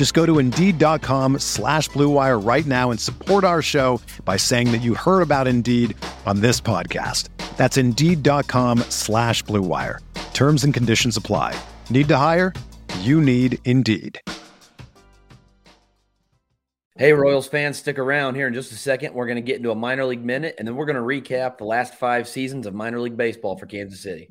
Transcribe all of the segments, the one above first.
Just go to Indeed.com slash BlueWire right now and support our show by saying that you heard about Indeed on this podcast. That's Indeed.com slash BlueWire. Terms and conditions apply. Need to hire? You need Indeed. Hey, Royals fans, stick around here in just a second. We're going to get into a minor league minute, and then we're going to recap the last five seasons of minor league baseball for Kansas City.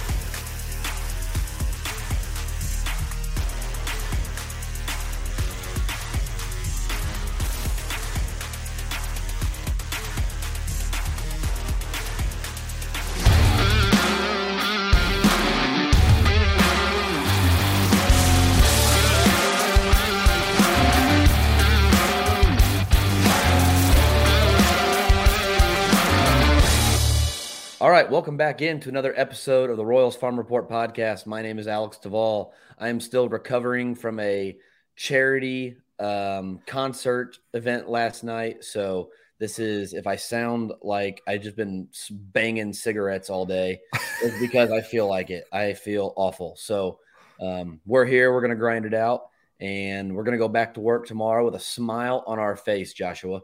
Welcome back into another episode of the Royals Farm Report podcast. My name is Alex Duvall. I am still recovering from a charity um, concert event last night. So this is if I sound like I just been banging cigarettes all day, it's because I feel like it. I feel awful. So um, we're here. We're gonna grind it out, and we're gonna go back to work tomorrow with a smile on our face, Joshua.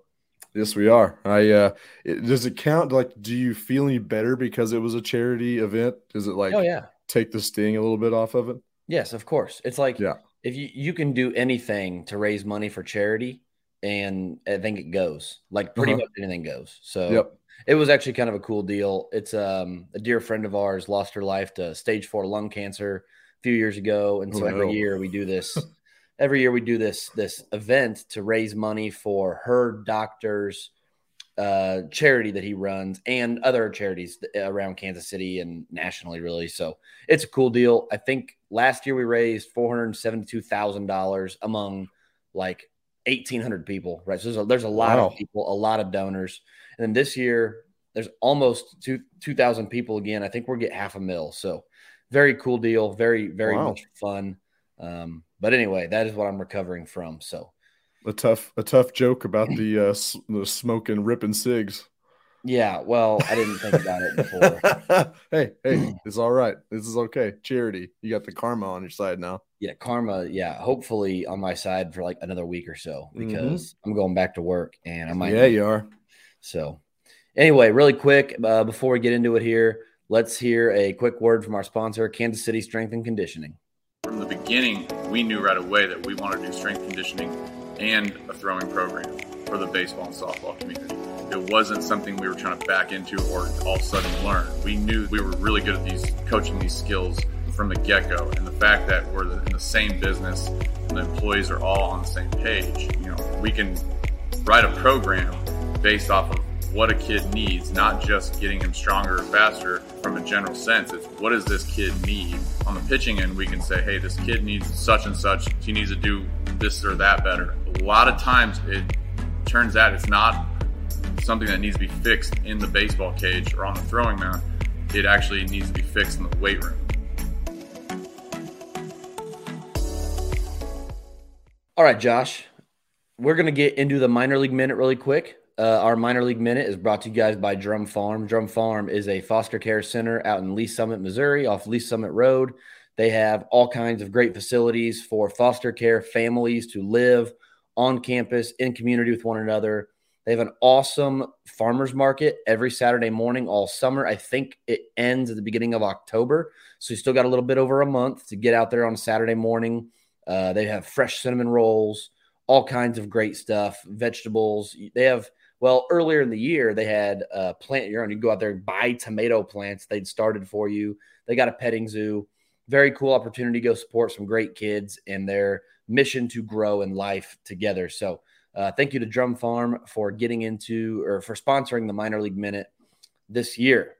Yes, we are. I uh it, does it count like do you feel any better because it was a charity event? Does it like Oh yeah. take the sting a little bit off of it? Yes, of course. It's like Yeah. if you you can do anything to raise money for charity and I think it goes. Like pretty Uh-huh. much anything goes. So Yep. it was actually kind of a cool deal. It's um a dear friend of ours lost her life to stage 4 lung cancer a few years ago and so Oh, every no. year we do this every year we do this this event to raise money for her doctor's uh, charity that he runs and other charities around Kansas City and nationally, really. So it's a cool deal. I think last year we raised four hundred seventy-two thousand dollars among like eighteen hundred people. Right, so there's a, there's a lot Wow. of people, a lot of donors, and then this year there's almost two two thousand people again. I think we'll get half a mil. So very cool deal. Very very Wow. much fun. Um, but anyway, that is what I'm recovering from. So A tough a tough joke about the uh the smoking ripping cigs. yeah, well, I didn't think about it before. hey, hey, it's all right. This is okay. Charity. You got the karma on your side now. Yeah, karma. Yeah, hopefully on my side for like another week or so Mhm. because I'm going back to work and I might. yeah, you are. So, anyway, really quick uh, before we get into it here, let's hear a quick word from our sponsor, Kansas City Strength and Conditioning. From the beginning, we knew right away that we wanted to do strength conditioning and a throwing program for the baseball and softball community. It wasn't something we were trying to back into or all of a sudden learn. We knew we were really good at these coaching these skills from the get go, and the fact that we're in the same business and the employees are all on the same page, you know, we can write a program based off of what a kid needs, not just getting him stronger or faster from a general sense. It's what does this kid need? On the pitching end, we can say, hey, this kid needs such and such. He needs to do this or that better. A lot of times it turns out it's not something that needs to be fixed in the baseball cage or on the throwing mound. It actually needs to be fixed in the weight room. All right, Josh, we're going to get into the minor league minute really quick. Uh, our minor league minute is brought to you guys by Drum Farm. Drum Farm is a foster care center out in Lee's Summit, Missouri, off Lee's Summit Road. They have all kinds of great facilities for foster care families to live on campus in community with one another. They have an awesome farmers market every Saturday morning all summer. I think it ends at the beginning of October. So you still got a little bit over a month to get out there on Saturday morning. Uh, they have fresh cinnamon rolls, all kinds of great stuff, vegetables. They have, well, earlier in the year, they had uh, plant your own. You go out there and buy tomato plants they'd started for you. They got a petting zoo very cool opportunity to go support some great kids and their mission to grow in life together. So, uh, thank you to Drum Farm for getting into or for sponsoring the minor league minute this year.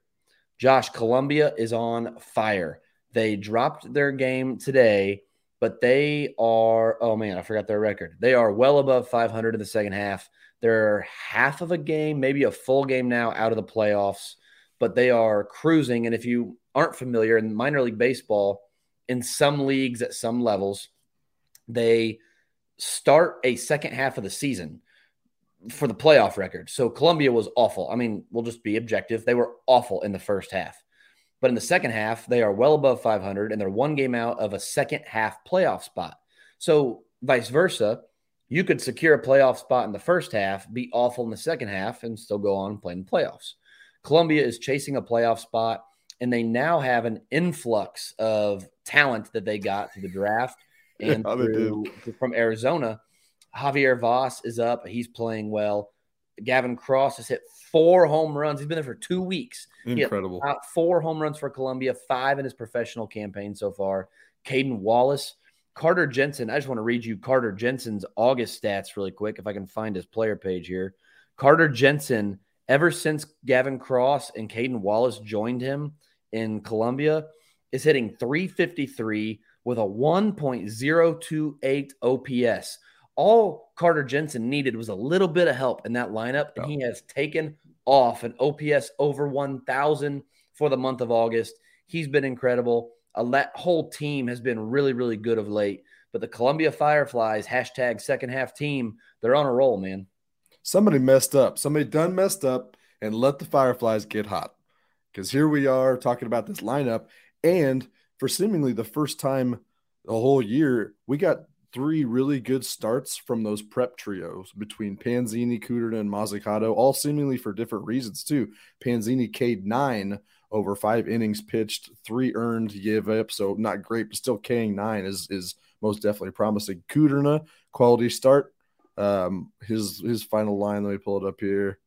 Josh, Columbia is on fire. They dropped their game today, but they are, oh man, I forgot their record. They are well above 500 in the second half. They're half of a game, maybe a full game now out of the playoffs, but they are cruising. And if you aren't familiar in minor league baseball, in some leagues at some levels, they start a second half of the season for the playoff record. So Columbia was awful. I mean, we'll just be objective. They were awful in the first half. But in the second half, they are well above 500 and they're one game out of a second half playoff spot. So, vice versa, you could secure a playoff spot in the first half, be awful in the second half, and still go on playing the playoffs. Columbia is chasing a playoff spot and they now have an influx of talent that they got through the draft and yeah, through, from Arizona. Javier Vaz is up; he's playing well. Gavin Cross has hit four home runs. He's been there for two weeks. Incredible. four home runs for Columbia, five in his professional campaign so far. Cayden Wallace, Carter Jensen. I just want to read you Carter Jensen's August stats really quick, if I can find his player page here. Carter Jensen, ever since Gavin Cross and Cayden Wallace joined him, in Columbia is hitting 353 with a 1.028 OPS. All Carter Jensen needed was a little bit of help in that lineup, and he has taken off an OPS over 1,000 for the month of August. He's been incredible. That whole team has been really, really good of late. But the Columbia Fireflies, hashtag second half team, they're on a roll, man. Somebody messed up. Somebody done messed up and let the Fireflies get hot because here we are talking about this lineup, and for seemingly the first time the whole year, we got three really good starts from those prep trios between Panzini, Kudrna, and Mozzicato, all seemingly for different reasons too. Panzini K'd nine over five innings pitched, three earned, give up, so not great, but still K'ing nine is is most definitely promising. Kudrna, quality start. Um, his his final line, let me pull it up here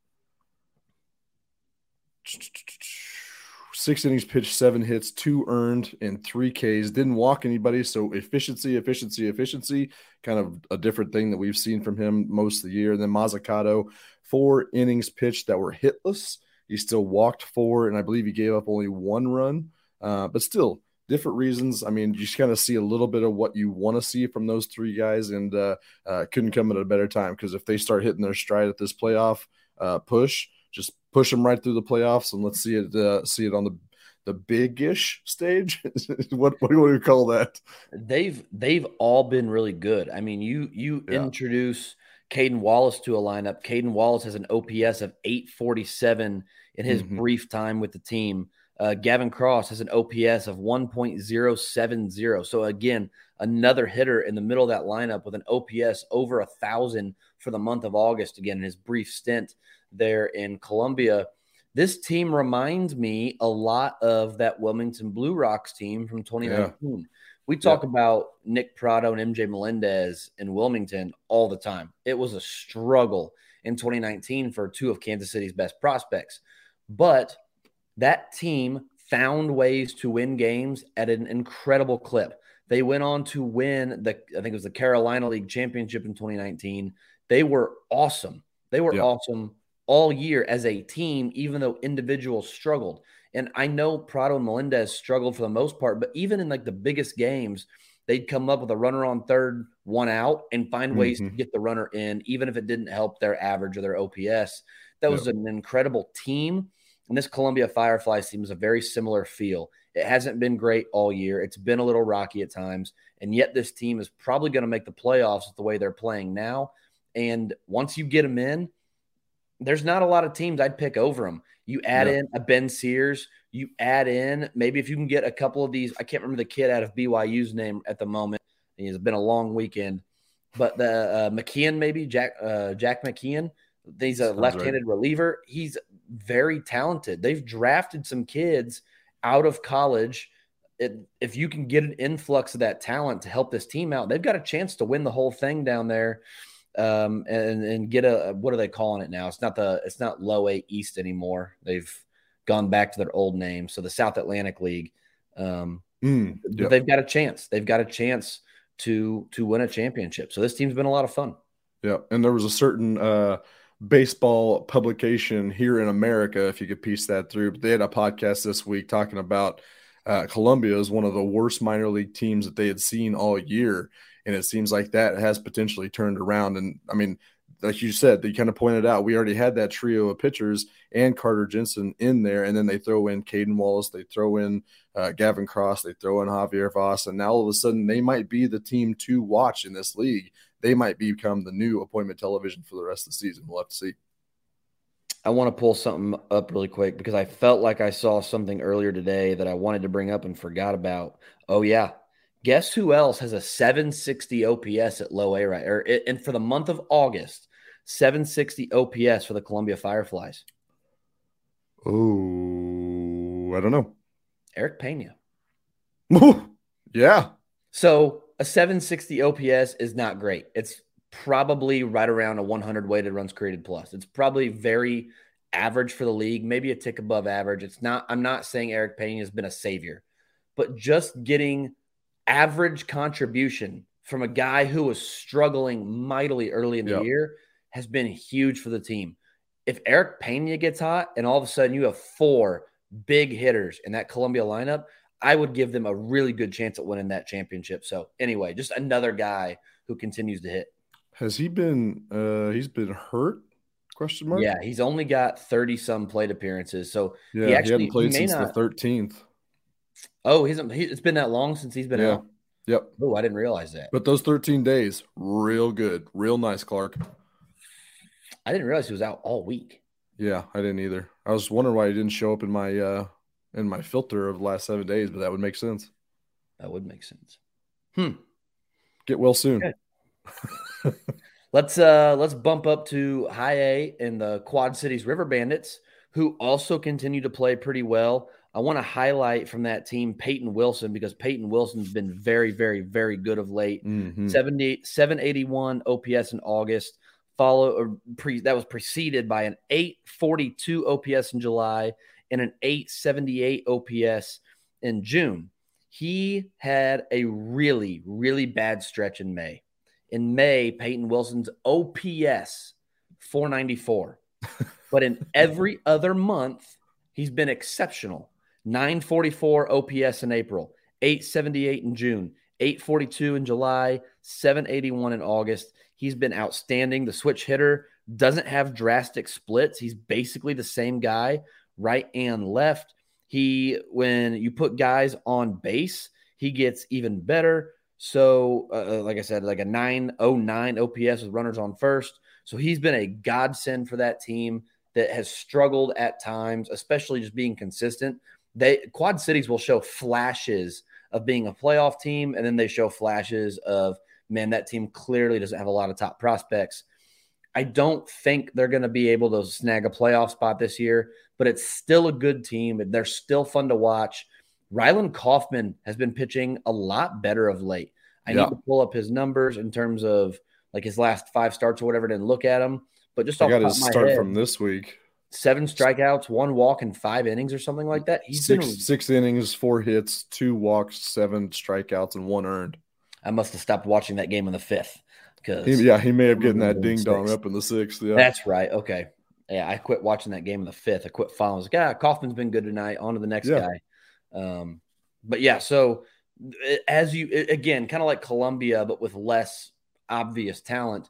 six innings pitched, seven hits, two earned, and three Ks. Didn't walk anybody. So efficiency, efficiency, efficiency, kind of a different thing that we've seen from him most of the year. And then Mozzicato, four innings pitched that were hitless. He still walked four, and I believe he gave up only one run. Uh, but still, different reasons. I mean, you just kind of see a little bit of what you want to see from those three guys, and uh, uh, couldn't come at a better time because if they start hitting their stride at this playoff uh, push, just push them right through the playoffs, and let's see it uh, see it on the the big-ish stage. what what do we call that? They've they've all been really good. I mean, you you yeah. introduce Cayden Wallace to a lineup. Cayden Wallace has an OPS of 847 in his mm-hmm. brief time with the team. Uh, Gavin Cross has an OPS of 1.070. So again, another hitter in the middle of that lineup with an OPS over a thousand for the month of August. Again, in his brief stint there in Columbia. This team reminds me a lot of that Wilmington Blue Rocks team from 2019. Yeah. We talk about Nick Pratto and MJ Melendez in Wilmington all the time. It was a struggle in 2019 for two of Kansas City's best prospects. But that team found ways to win games at an incredible clip. They went on to win the, I think it was the Carolina League Championship in 2019. They were awesome. They were awesome all year as a team, even though individuals struggled. And I know Pratto and Melendez struggled for the most part, but even in like the biggest games, they'd come up with a runner on third, one out, and find ways mm-hmm. to get the runner in, even if it didn't help their average or their OPS. That was an incredible team. And this Columbia Fireflies team is a very similar feel. It hasn't been great all year. It's been a little rocky at times. And yet, this team is probably going to make the playoffs with the way they're playing now. And once you get them in, there's not a lot of teams I'd pick over them. You add Yeah. in a Ben Sears, you add in maybe if you can get a couple of these. I can't remember the kid out of BYU's name at the moment. It's been a long weekend, but the uh, McKeon maybe Jack uh, Jack McKeon. He's a Sounds left-handed reliever. He's very talented. They've drafted some kids out of college. It, if you can get an influx of that talent to help this team out, they've got a chance to win the whole thing down there um, and and get a what are they calling it now? It's not the it's not low A East anymore. They've gone back to their old name, so the South Atlantic League. Um, Mm, yep. They've got a chance. They've got a chance to to win a championship. So this team's been a lot of fun. Yeah, and there was a certain uh, baseball publication here in America, if you could piece that through. But they had a podcast this week talking about uh, Columbia is one of the worst minor league teams that they had seen all year, and it seems like that has potentially turned around. And I mean, like you said, they kind of pointed out we already had that trio of pitchers and Carter Jensen in there, and then they throw in Cayden Wallace, they throw in uh, Gavin Cross, they throw in Javier Vaz, and now all of a sudden they might be the team to watch in this league they might become the new appointment television for the rest of the season. We'll have to see. I want to pull something up really quick because I felt like I saw something earlier today that I wanted to bring up and forgot about. Oh yeah, guess who else has a 760 OPS at low A right? Or and for the month of August, 760 OPS for the Columbia Fireflies. Oh, I don't know. Eric Pena. yeah, So a 760 OPS is not great. It's probably right around a 100 weighted runs created plus. It's probably very average for the league, maybe a tick above average. It's not, I'm not saying Eric Pena has been a savior, but just getting average contribution from a guy who was struggling mightily early in the Yep. year has been huge for the team. If Eric Pena gets hot and all of a sudden you have four big hitters in that Columbia lineup, I would give them a really good chance at winning that championship. So anyway, just another guy who continues to hit. has he been? uh He's been hurt? Question mark. Yeah, he's only got 30 some plate appearances. So yeah. he He, actually- hadn't played he may since the thirteenth. Oh, he's he, it's been that long since he's been Yeah. out. Yep. Oh, I didn't realize that. But those thirteen days, real good, real nice, Clark. I didn't realize he was out all week. Yeah, I didn't either. I was wondering why he didn't show up in my uh in my filter of the last seven days, but that would make sense. That would make sense. Hmm. Get well soon. Let's uh let's bump up to high A in the Quad Cities River Bandits, who also continue to play pretty well. I want to highlight from that team Peyton Wilson because Peyton Wilson's been very, very, very good of late. Mhm. 70, 781 OPS in August. Follow or pre that was preceded by an 842 OPS in July and an 878 OPS in June. He had a really, really bad stretch in May. In May, Peyton Wilson's OPS 494. but in every other month, he's been exceptional. 944 OPS in April, 878 in June, 842 in July, 781 in August. He's been outstanding. The switch hitter doesn't have drastic splits. He's basically the same guy, right and left. He, when you put guys on base, he gets even better. So, uh, like I said, like a 909 OPS with runners on first. So he's been a godsend for that team that has struggled at times, especially just being consistent. They Quad Cities will show flashes of being a playoff team, and then they show flashes of man, that team clearly doesn't have a lot of top prospects. I don't think they're going to be able to snag a playoff spot this year, but it's still a good team and they're still fun to watch. Rylan Kaufman has been pitching a lot better of late. I Yeah. need to pull up his numbers in terms of like his last five starts or whatever. Didn't look at them, but just I off got his start head, from this week. Seven strikeouts, one walk, in five innings or something like that. He's Six been. six innings, four hits, two walks, seven strikeouts, and one earned. I must have stopped watching that game in the fifth because yeah, he may have gotten that ding dong up in the sixth. Yeah, That's right. Okay. Yeah, I quit watching that game in the fifth. I quit following. I was like, yeah, Kaufman's been good tonight. On to the next Yeah. guy. Um, but yeah, so as you again, kind of like Columbia, but with less obvious talent,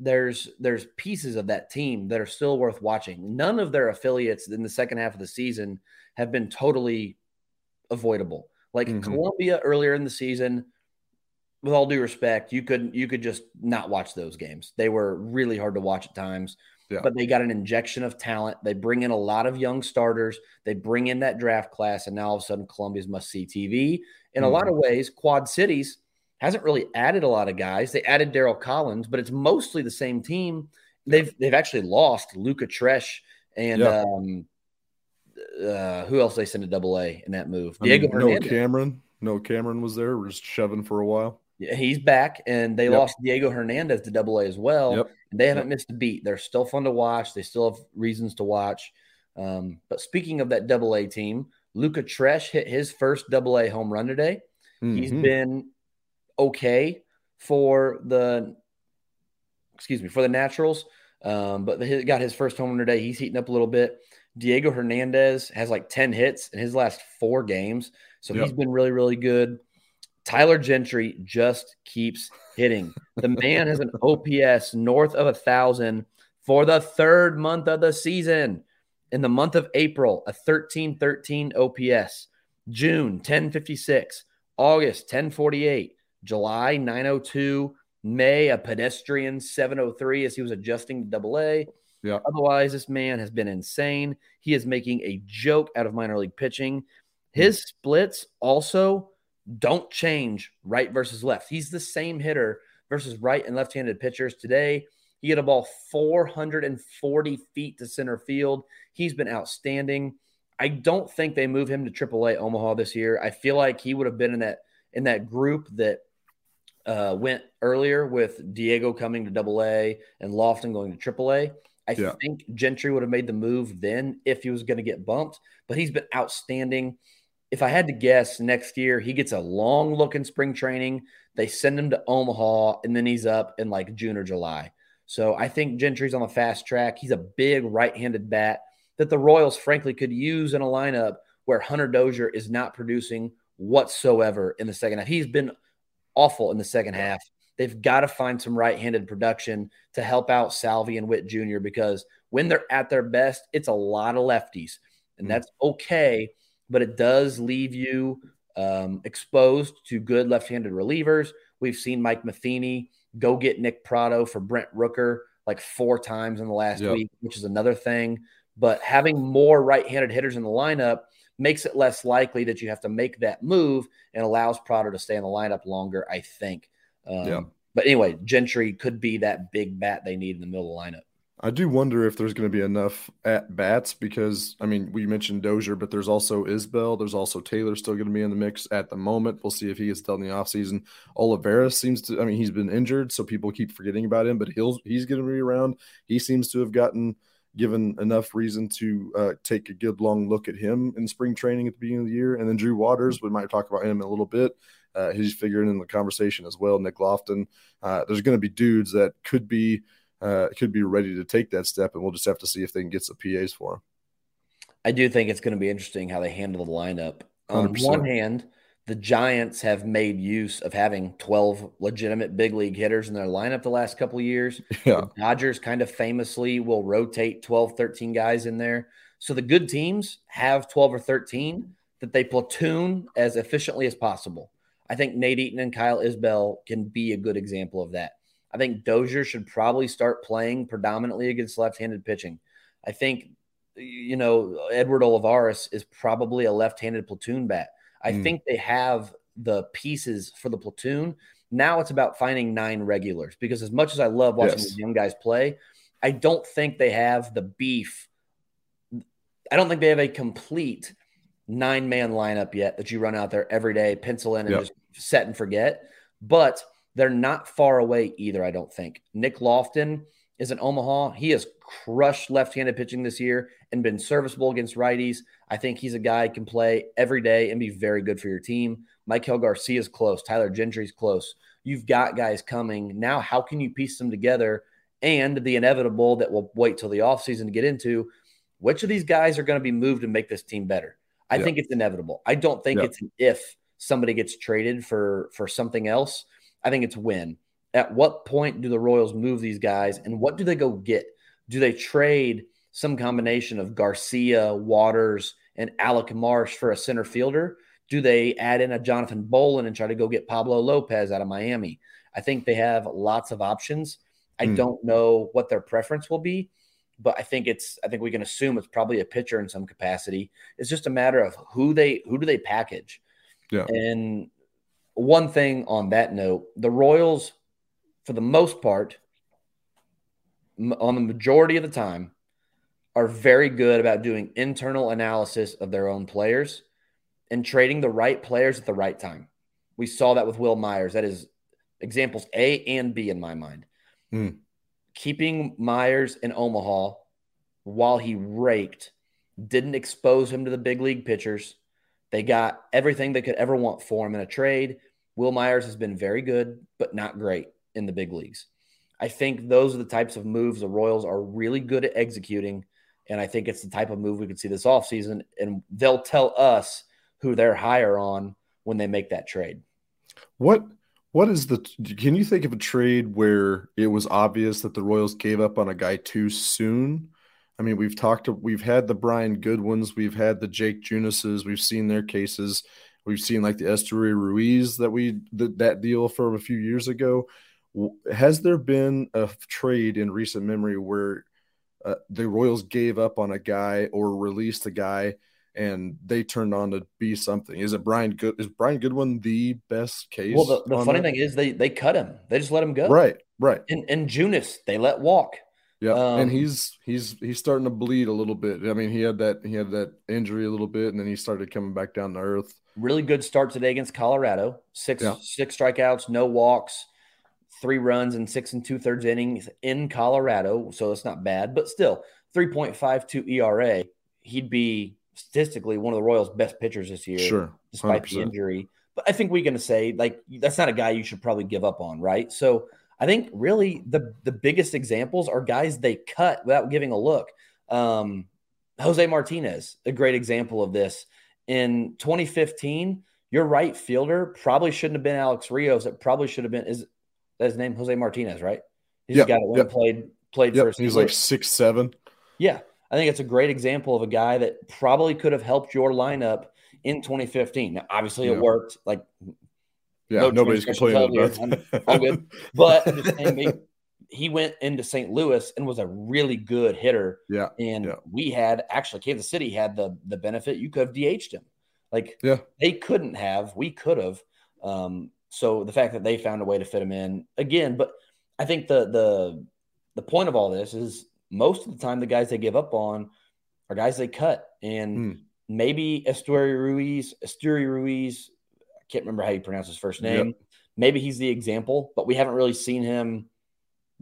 there's there's pieces of that team that are still worth watching. None of their affiliates in the second half of the season have been totally avoidable. Like Mhm. Columbia earlier in the season, with all due respect, you could you could just not watch those games. They were really hard to watch at times. Yeah. but they got an injection of talent. They bring in a lot of young starters. They bring in that draft class, and now all of a sudden, Columbia's must see TV. In a lot of ways, Quad Cities hasn't really added a lot of guys. They added Darryl Collins, but it's mostly the same team. They've they've actually lost Luca Tresh and Yeah. um, uh, who else they sent to Double A in that move? I mean, Diego no Hernandez. Cameron. No Cameron was there. We're just shoving for a while. Yeah, he's back, and they Yep. lost Diego Hernandez to Double A as well. Yep. And they haven't missed a beat. They're still fun to watch. They still have reasons to watch. Um, but speaking of that Double A team, Luca Tresh hit his first Double A home run today. He's Mhm. been okay for the excuse me for the Naturals, um, but he got his first home run today. He's heating up a little bit. Diego Hernandez has like ten hits in his last four games, so Yep. he's been really really good. Tyler Gentry just keeps hitting. The man has an OPS north of a thousand for the third month of the season. In the month of April, a 13 13 OPS. June 1056, August 1048, July 902, May a pedestrian 703 as he was adjusting to double A. Yeah. Otherwise, this man has been insane. He is making a joke out of minor league pitching. His splits also don't change right versus left. He's the same hitter versus right and left handed pitchers. Today, he hit a ball 440 feet to center field. He's been outstanding. I don't think they move him to AAA Omaha this year. I feel like he would have been in that in that group that uh, went earlier with Diego coming to Double A and Lofton going to triple A. I Yeah. think Gentry would have made the move then if he was going to get bumped, but he's been outstanding. If I had to guess, next year he gets a long look in spring training. They send him to Omaha, and then he's up in like June or July. So I think Gentry's on the fast track. He's a big right-handed bat that the Royals, frankly, could use in a lineup where Hunter Dozier is not producing whatsoever in the second half. He's been awful in the second half. They've got to find some right-handed production to help out Salvy and Witt Jr. because when they're at their best, it's a lot of lefties, and Mm. that's okay. But it does leave you um, exposed to good left-handed relievers. We've seen Mike Matheny go get Nick Pratto for Brent Rooker like four times in the last Yep. week, which is another thing. But having more right-handed hitters in the lineup makes it less likely that you have to make that move and allows Pratto to stay in the lineup longer, I think. Um, Yeah. But anyway, Gentry could be that big bat they need in the middle of the lineup. I do wonder if there's going to be enough at bats because I mean we mentioned Dozier, but there's also Isbell. There's also Taylor still going to be in the mix at the moment. We'll see if he gets done in the offseason. Olivares seems to I mean he's been injured, so people keep forgetting about him, but he'll he's going to be around. He seems to have gotten given enough reason to uh, take a good long look at him in spring training at the beginning of the year. And then Drew Waters, we might talk about him in a little bit. Uh, he's figuring in the conversation as well. Nick Loftin. Uh, there's going to be dudes that could be uh, could be ready to take that step, and we'll just have to see if they can get some PAs for him. I do think it's going to be interesting how they handle the lineup. On 100%. one hand, the Giants have made use of having 12 legitimate big league hitters in their lineup the last couple of years. Yeah, The Dodgers kind of famously will rotate 12, 13 guys in there. So the good teams have 12 or 13 that they platoon as efficiently as possible. I think Nate Eaton and Kyle Isbell can be a good example of that. I think Dozier should probably start playing predominantly against left-handed pitching. I think, you know, Edward Olivares is probably a left-handed platoon bat. I Mm. think they have the pieces for the platoon. Now it's about finding nine regulars because as much as I love watching Yes. these young guys play, I don't think they have the beef. I don't think they have a complete nine man lineup yet that you run out there every day, pencil in and Yep. just set and forget. But they're not far away either, I don't think. Nick Loftin is in Omaha. He has crushed left handed pitching this year and been serviceable against righties. I think he's a guy who can play every day and be very good for your team. Maikel Garcia is close. Tyler Gentry's close. You've got guys coming. Now, how can you piece them together? And the inevitable that we'll wait till the offseason to get into which of these guys are going to be moved to make this team better? I Yeah. think it's inevitable. I don't think Yeah. it's an if somebody gets traded for for something else. I think it's when. At what point do the Royals move these guys and what do they go get? Do they trade some combination of Garcia, Waters, and Alec Marsh for a center fielder? Do they add in a Jonathan Bowlan and try to go get Pablo Lopez out of Miami? I think they have lots of options. I Hmm. don't know what their preference will be. but I think it's I think we can assume it's probably a pitcher in some capacity. It's just a matter of who they who do they package. Yeah. And one thing on that note, the Royals, for the most part, on the majority of the time, are very good about doing internal analysis of their own players and trading the right players at the right time. We saw that with Wil Myers. That is examples A and B in my mind. Mm. Keeping Myers in Omaha while he raked didn't expose him to the big league pitchers. They got everything they could ever want for him in a trade. Wil Myers has been very good, but not great in the big leagues. I think those are the types of moves the Royals are really good at executing. And I think it's the type of move we could see this offseason. And they'll tell us who they're higher on when they make that trade. What what is the can you think of a trade where it was obvious that the Royals gave up on a guy too soon? I mean, we've talked to, we've had the Brian Goodwins, we've had the Jake Junises, we've seen their cases. We've seen like the Esteury Ruiz that we that, that deal from a few years ago. Has there been a trade in recent memory where uh, the Royals gave up on a guy or released a guy and they turned on to be something? Is it Brian Good? Is Brian Goodwin the best case? Well, the, the funny thing is they they cut him. They just let him go. Right, right. And and Junis they let walk. Yeah, um, and he's he's he's starting to bleed a little bit. I mean, he had that he had that injury a little bit, and then he started coming back down to earth. Really good start today against Colorado. Six yeah. six strikeouts, no walks three runs and six and two thirds innings in Colorado. So it's not bad, but still 3.52 ERA. He'd be statistically one of the Royals' best pitchers this year, sure, despite the injury. But I think we're going to say like that's not a guy you should probably give up on, right? So I think really the the biggest examples are guys they cut without giving a look. Um, Jose Martinez, a great example of this. In 2015, your right fielder probably shouldn't have been Alex Rios. It probably should have been is that's his name, Jose Martinez, right? He's yep, guy that yep. played played yep. for. He's like six seven. Yeah, I think it's a great example of a guy that probably could have helped your lineup in 2015. Now, obviously, it worked. Like, yeah, no nobody's complaining about all good. But saying, he went into St. Louis and was a really good hitter. Yeah, and yeah. we had actually Kansas City had the the benefit you could have DH'd him. Like, yeah, they couldn't have. We could have. Um, so the fact that they found a way to fit him in again, but I think the the the point of all this is most of the time the guys they give up on are guys they cut, and mm. maybe Esteury Ruiz, Esteury Ruiz, I can't remember how you pronounce his first name. Yep. Maybe he's the example, but we haven't really seen him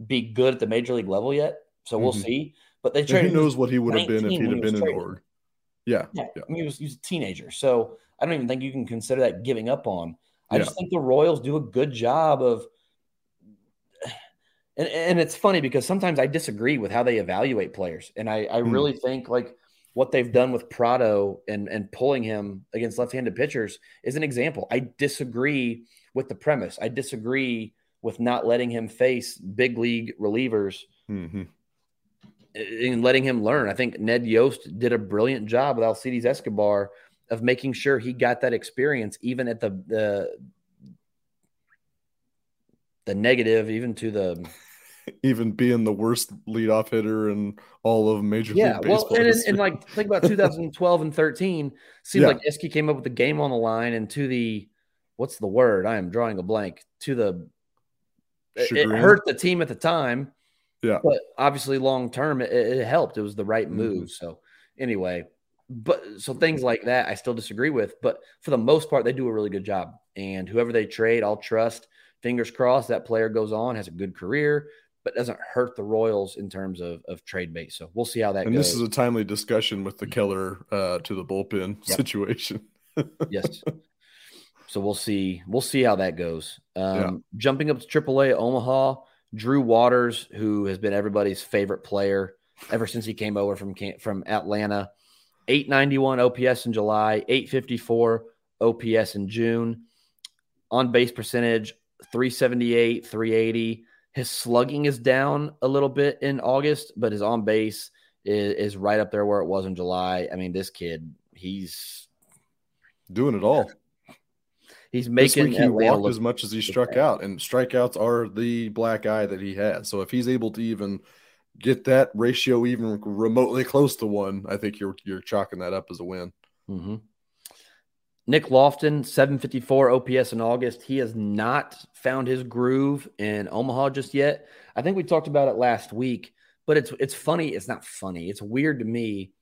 be good at the major league level yet. So we'll mm-hmm. see. But they traded. Who knows what he would have been if he'd have been in org? Yeah, yeah. yeah. I mean, he was, he was a teenager, so I don't even think you can consider that giving up on. I yeah. just think the Royals do a good job of and, and it's funny because sometimes I disagree with how they evaluate players. And I, I mm. really think like what they've done with Pratto and, and pulling him against left-handed pitchers is an example. I disagree with the premise. I disagree with not letting him face big league relievers mm-hmm. and letting him learn. I think Ned Yost did a brilliant job with Alcides Escobar of making sure he got that experience, even at the the the negative, even to the even being the worst leadoff hitter in all of Major yeah, League Baseball. well, and, and, like think about 2012 and 13. Seems yeah. like Eski came up with the game on the line and to the what's the word? I am drawing a blank. To the Chagrin. it hurt the team at the time. Yeah, but obviously long term it, it, helped. It was the right move. Mm-hmm. So anyway, but so things like that I still disagree with, but for the most part, they do a really good job. And whoever they trade, I'll trust. Fingers crossed that player goes on, has a good career, but doesn't hurt the Royals in terms of, of trade base. So we'll see how that and goes. this is a timely discussion with the Keller uh, to the bullpen yep. situation. yes. So we'll see. We'll see how that goes. Um, yeah. Jumping up to AAA Omaha, Drew Waters, who has been everybody's favorite player ever since he came over from from Atlanta. 891 OPS in July, 854 OPS in June. On base percentage, 378, 380. His slugging is down a little bit in August, but his on base is, is right up there where it was in July. I mean, this kid, he's doing it all. He's making he walked as much as he struck out, and strikeouts are the black eye that he has. So if he's able to even get that ratio even remotely close to one, I think you're you're chalking that up as a win. Mm-hmm. Nick Loftin, 754 OPS in August. He has not found his groove in Omaha just yet. I think we talked about it last week, but it's it's funny. It's not funny. It's weird to me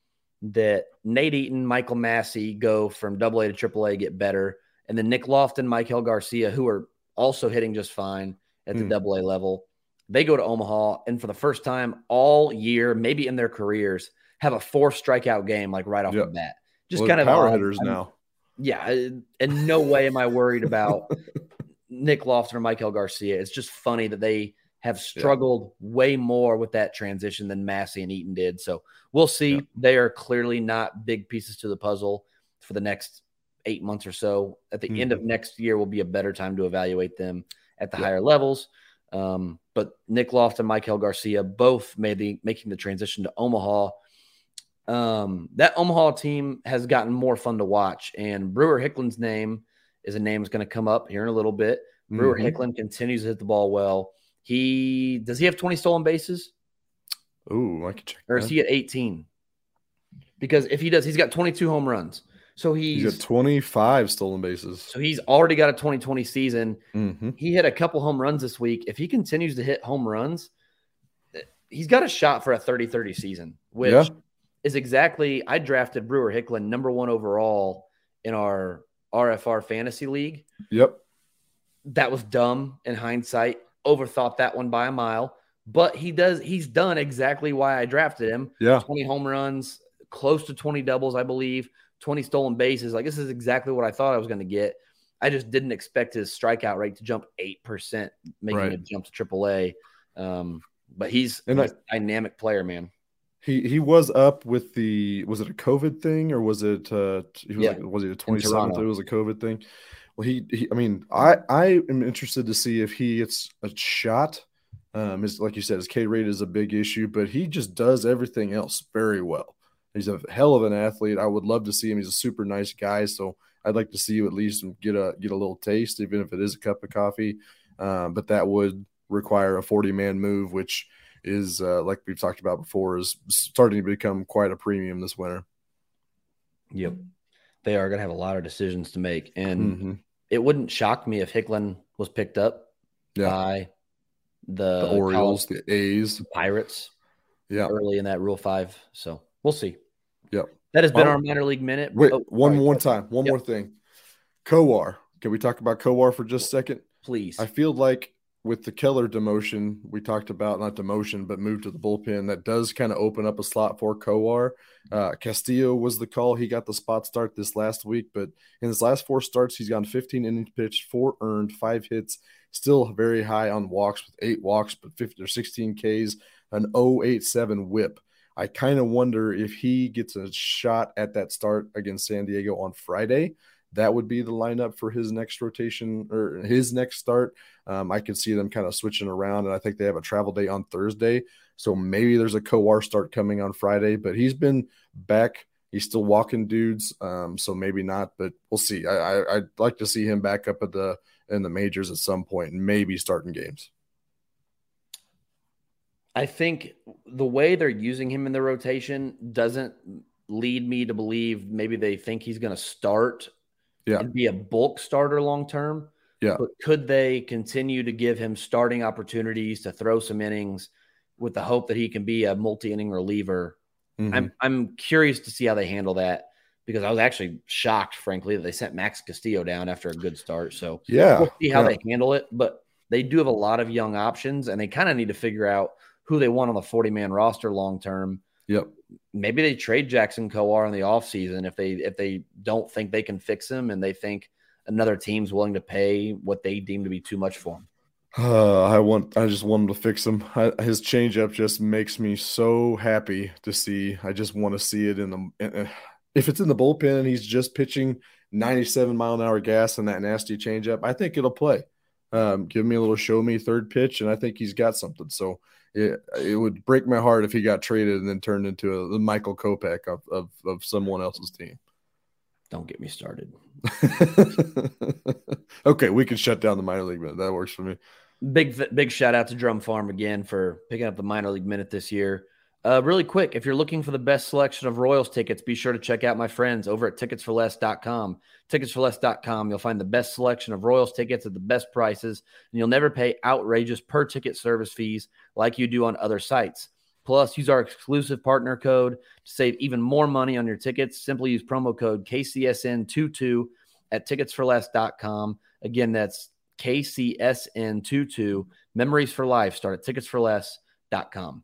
that Nate Eaton, Michael Massey go from double A to triple A, get better. And then Nick Loftin, Maikel Garcia, who are also hitting just fine at the mm. double A level, they go to Omaha and for the first time all year, maybe in their careers, have a four strikeout game like right off yep. the bat. Just well, kind of power odd. hitters I'm, now. Yeah, and no way am I worried about Nick Loftin or Maikel Garcia. It's just funny that they have struggled yeah. way more with that transition than Massey and Eaton did. So we'll see. Yeah. They are clearly not big pieces to the puzzle for the next eight months or so. At the mm-hmm. end of next year will be a better time to evaluate them at the yeah. higher levels. Um, but Nick Loft and Maikel Garcia both made the making the transition to Omaha. Um, that Omaha team has gotten more fun to watch, and Brewer Hicklen's name is a name that's going to come up here in a little bit. Brewer mm-hmm. Hicklen continues to hit the ball well. He does he have 20 stolen bases? Ooh, I can check. Or is that. he at 18? Because if he does, he's got 22 home runs. So he's, he's got 25 stolen bases. So he's already got a 2020 season. Mm-hmm. He hit a couple home runs this week. If he continues to hit home runs, he's got a shot for a 30 30 season, which yeah. is exactly. I drafted Brewer Hicklen number one overall in our RFR fantasy league. Yep. That was dumb in hindsight overthought that one by a mile, but he does he's done exactly why I drafted him. Yeah. 20 home runs, close to 20 doubles, I believe, 20 stolen bases. Like this is exactly what I thought I was going to get. I just didn't expect his strikeout rate to jump 8%, making right. it jump to AAA. Um, but he's, and he's I, a dynamic player, man. He he was up with the was it a COVID thing or was it uh he was yeah. like was it a 27th? It was a COVID thing. Well, he, he, I mean, I, I am interested to see if he gets a shot. Um, is like you said, his K rate is a big issue, but he just does everything else very well. He's a hell of an athlete. I would love to see him. He's a super nice guy, so I'd like to see you at least get a get a little taste, even if it is a cup of coffee. Uh, but that would require a 40 man move, which is uh, like we've talked about before, is starting to become quite a premium this winter. Yep they are going to have a lot of decisions to make. And mm-hmm. it wouldn't shock me if Hicklen was picked up yeah. by the, the Orioles, the A's, the Pirates. Yeah. Early in that Rule 5. So we'll see. Yep. That has been oh, our minor league minute. Wait, oh, one more time. One yep. more thing. Kowar. Can we talk about Kowar for just a second? Please. I feel like with the Keller demotion, we talked about not demotion, but move to the bullpen. That does kind of open up a slot for Kowar. Uh, Castillo was the call. He got the spot start this last week, but in his last four starts, he's gone 15 innings pitched, four earned, five hits, still very high on walks with eight walks, but 50 or 16 Ks, an 087 whip. I kind of wonder if he gets a shot at that start against San Diego on Friday that would be the lineup for his next rotation or his next start. Um, I could see them kind of switching around, and I think they have a travel day on Thursday. So maybe there's a Kowar start coming on Friday, but he's been back. He's still walking dudes, um, so maybe not, but we'll see. I, I, would like to see him back up at the in the majors at some point, and maybe starting games. I think the way they're using him in the rotation doesn't lead me to believe maybe they think he's going to start yeah. and be a bulk starter long term. Yeah. But could they continue to give him starting opportunities to throw some innings with the hope that he can be a multi inning reliever? Mm-hmm. I'm I'm curious to see how they handle that because I was actually shocked, frankly, that they sent Max Castillo down after a good start. So yeah, we'll see how yeah. they handle it. But they do have a lot of young options, and they kind of need to figure out who they want on the 40 man roster long term. Yep maybe they trade Jackson Kowar in the offseason if they if they don't think they can fix him and they think another team's willing to pay what they deem to be too much for him. Uh, I want I just want him to fix him. I, his changeup just makes me so happy to see. I just want to see it in the if it's in the bullpen and he's just pitching 97 mile an hour gas and that nasty changeup, I think it'll play. Um, give me a little show me third pitch, and I think he's got something. So it, it would break my heart if he got traded and then turned into a, the Michael Kopech of, of, of someone else's team. Don't get me started. okay, we can shut down the minor league, but that works for me. Big big shout out to Drum Farm again for picking up the minor league minute this year. Uh, really quick, if you're looking for the best selection of Royals tickets, be sure to check out my friends over at ticketsforless.com. Ticketsforless.com, you'll find the best selection of Royals tickets at the best prices, and you'll never pay outrageous per ticket service fees like you do on other sites. Plus, use our exclusive partner code to save even more money on your tickets. Simply use promo code KCSN22 at ticketsforless.com. Again, that's KCSN22. Memories for life. Start at ticketsforless.com.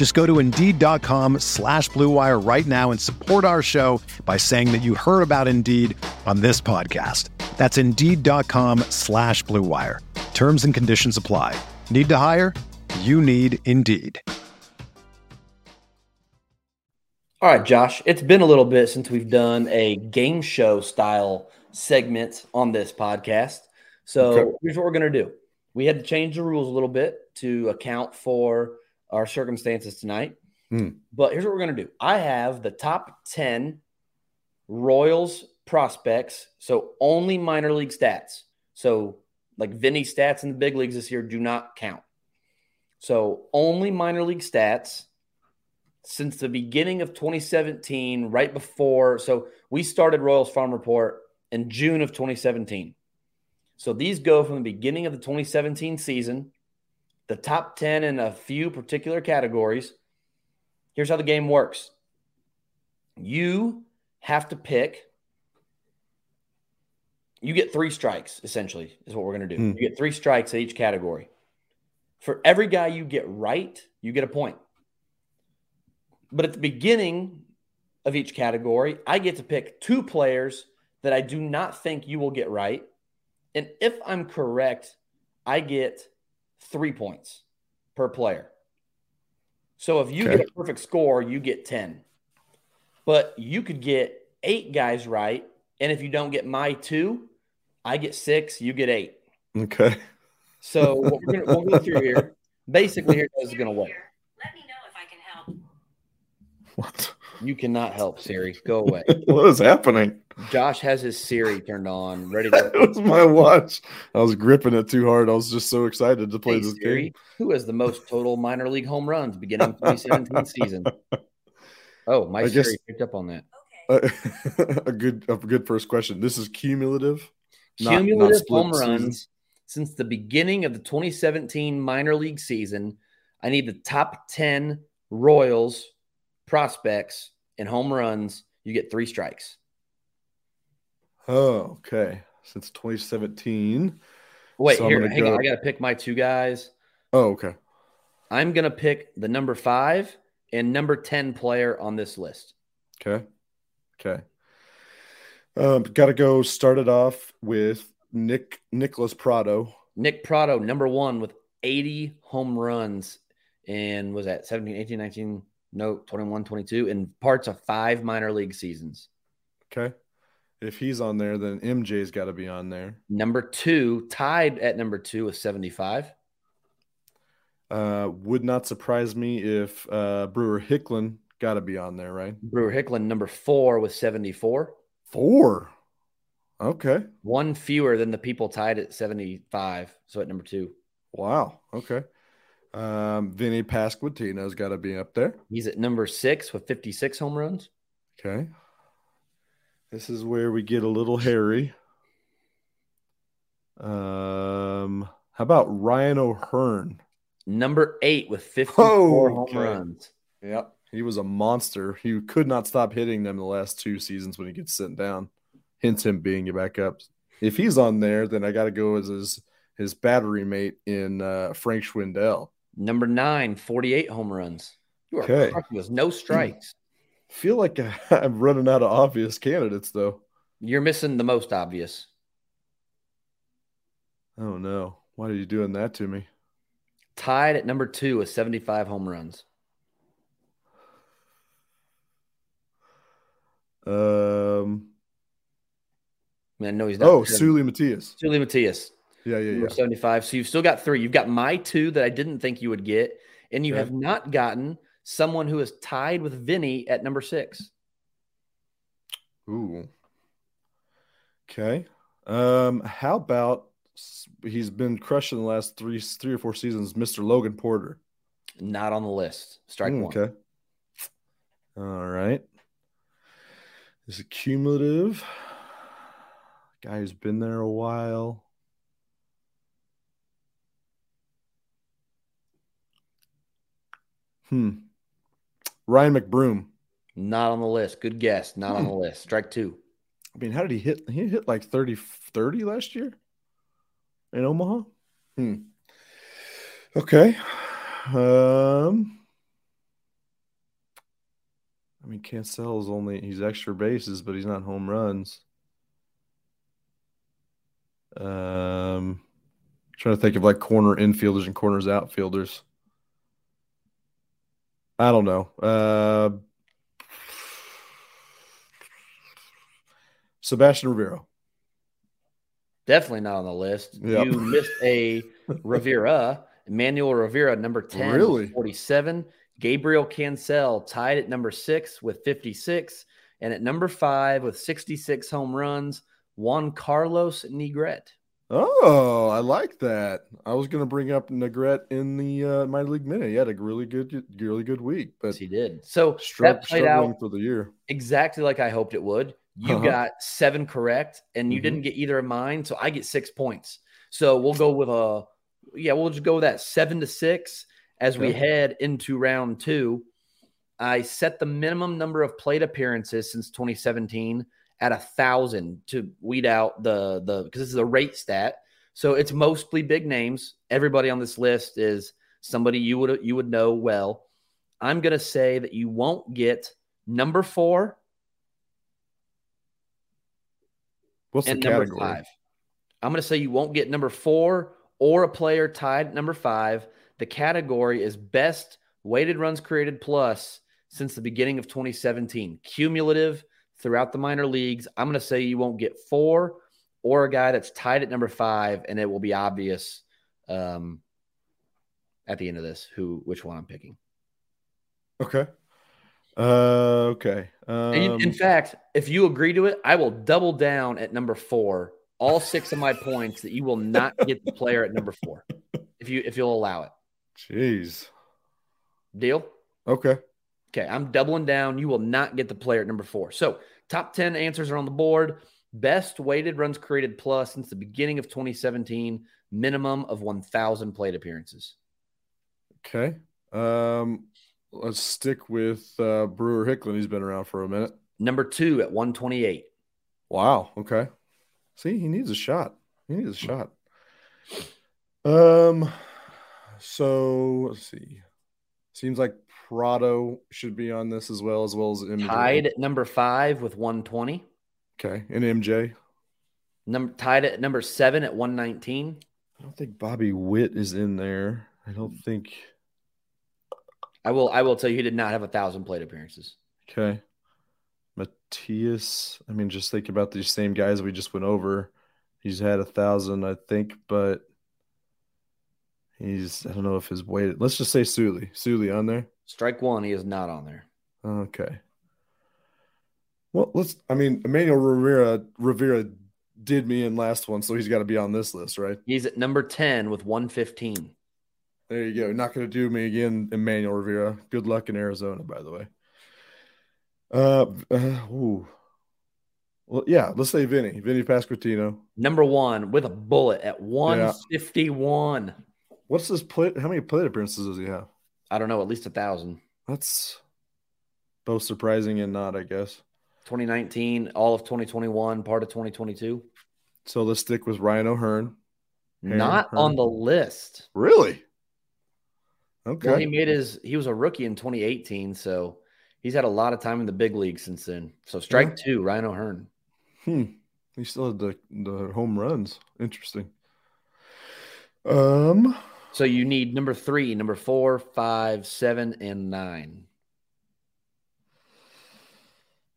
Just go to Indeed.com slash BlueWire right now and support our show by saying that you heard about Indeed on this podcast. That's Indeed.com slash BlueWire. Terms and conditions apply. Need to hire? You need Indeed. All right, Josh, it's been a little bit since we've done a game show style segment on this podcast. So Okay. here's what we're going to do. We had to change the rules a little bit to account for our circumstances tonight. Hmm. But here's what we're going to do I have the top 10 Royals prospects. So only minor league stats. So, like Vinny's stats in the big leagues this year do not count. So, only minor league stats since the beginning of 2017, right before. So, we started Royals Farm Report in June of 2017. So, these go from the beginning of the 2017 season, the top 10 in a few particular categories. Here's how the game works you have to pick. You get three strikes, essentially, is what we're going to do. Hmm. You get three strikes at each category. For every guy you get right, you get a point. But at the beginning of each category, I get to pick two players that I do not think you will get right. And if I'm correct, I get three points per player. So if you Okay. get a perfect score, you get 10. But you could get eight guys right. And if you don't get my two, I get six, you get eight. Okay. So what we're gonna, we'll go through here. Basically, here's how this is going to work. Let me know if I can help. What? You cannot help Siri. Go away. what is happening? Josh has his Siri turned on, ready That to was my watch. I was gripping it too hard. I was just so excited to play Hey, this Siri, game. who has the most total minor league home runs beginning 2017 season? Oh, my I Siri guess- picked up on that. Okay. Uh, a good, a good first question. This is cumulative. Not- not Cumulative split home season. runs since the beginning of the 2017 minor league season. I need the top 10 Royals prospects in home runs. You get three strikes. Oh, okay. Since 2017. Wait, So here, hang on. go- I got to pick my two guys. Oh, okay. I'm going to pick the number five and number 10 player on this list. Okay. Okay. Um, got to go. Start it off with Nick Nicholas Pratto. Nick Pratto, number one with 80 home runs and was that 17, 18, 19, no, 21, 22, in parts of five minor league seasons. Okay. If he's on there, then MJ's got to be on there. Number two, tied at number two with 75. Uh, would not surprise me if uh, Brewer Hicklen got to be on there, right? Brewer Hicklen, number four with 74. Four. Okay. One fewer than the people tied at 75. So at number two, Wow. Okay. Um, Vinny Pasquantino's got to be up there. he's at number six with 56 home runs. Okay. This is where we get a little hairy. Um, how about Ryan O'Hearn? Number eight with 54 home Okay. runs. Yep. He was a monster. He could not stop hitting them the last two seasons when he gets sent down. Hence him being your backup. If he's on there, then I got to go as his his battery mate in uh, Frank Schwindel. Number nine, 48 home runs. You are Okay. crushing us. No strikes. Feel like I'm running out of obvious candidates though. You're missing the most obvious. Oh no. Why are you doing that to me? Tied at number two with 75 home runs. Um I, mean, I know he's not. Oh, Seuly Matias. Seuly Matias, Yeah, yeah, yeah. 75. So you've still got three. You've got my two that I didn't think you would get, and you Okay. have not gotten someone who is tied with Vinny at number six. Ooh. Okay. Um, how about he's been crushing the last three three or four seasons, Mr. Logan Porter. Not on the list. Strike Mm, one. Okay. All right. This Is cumulative? Guy who's been there a while. Hmm. Ryan McBroom. Not on the list. Good guess. Not on the list. Strike two. I mean, how did he hit? He hit like 30, 30 last year in Omaha. Hmm. Okay. Um. I mean, Cancel's only he's extra bases, but he's not home runs. Um, trying to think of like corner infielders and corners outfielders. I don't know. Uh, Sebastian Rivera. Definitely not on the list. Yep. You missed a Rivera, Emmanuel Rivera, number 10, Really? 47. Gabriel Cancel tied at number six with 56. And at number five with 66 home runs, Juan Carlos Negret. Oh, I like that. I was going to bring up Negret in the uh, minor league minute. He had a really good, really good week, but Yes, he did. So stru- that played out for the year. exactly like I hoped it would. You Uh-huh. got seven correct, and you Mhm. didn't get either of mine. So I get six points. So we'll go with a, yeah, we'll just go with that seven to six as we head into round two. I set the minimum number of plate appearances since 2017 at a thousand to weed out the the because this is a rate stat. So it's mostly big names. Everybody on this list is somebody you would you would know well. I'm gonna say that you won't get number four What's the number category? five. I'm going to say you won't get number four or a player tied at number five. The category is best weighted runs created plus since the beginning of 2017, cumulative throughout the minor leagues. I'm going to say you won't get four or a guy that's tied at number five, and it will be obvious um, at the end of this who which one I'm picking. Okay. Uh, okay. Um, in fact, if you agree to it, I will double down at number four. All six of my points that you will not get the player at number four, if you if you'll allow it. jeez. Deal? Okay. Okay, I'm doubling down. You will not get the player at number four. So top ten answers are on the board. Best weighted runs created plus since the beginning of 2017. Minimum of 1,000 plate appearances. Okay. Um, let's stick with uh, Brewer Hicklen. He's been around for a minute. Number two at 128. Wow. Okay. See, he needs a shot. He needs a shot. Um. So let's see. Seems like Pratto should be on this as well, as well as MJ. Tied at number five with 120. Okay, and MJ. Number tied at number seven at 119. I don't think Bobby Witt is in there. I don't think. I will I will tell you he did not have a thousand plate appearances. Okay. Matias. I mean, just think about these same guys we just went over. He's had a thousand, I think, but he's I don't know if his weight. Let's just say Seuly. Seuly on there. Strike one, he is not on there. Okay. Well, let's. I mean, Emmanuel Rivera Rivera did me in last one, so he's got to be on this list, right? He's at number 10 with 115. There you go. Not going to do me again, Emmanuel Rivera. Good luck in Arizona, by the way. Uh, uh ooh. Well, yeah. Let's say Vinny, Vinny Pasquantino. Number one with a bullet at 151. What's his play? How many plate appearances does he have? I don't know, at least a thousand. That's Both surprising and not, I guess. 2019, all of 2021, part of 2022. So let's stick with Ryan O'Hearn. Hearn, Not Hearn. on the list. Really? Okay. Well, he made his he was a rookie in 2018, so he's had a lot of time in the big league since then. So strike Yeah. two, Ryan O'Hearn. Hmm. He still had the, the home runs. Interesting. Um, So you need number three, number four, five, seven, and nine.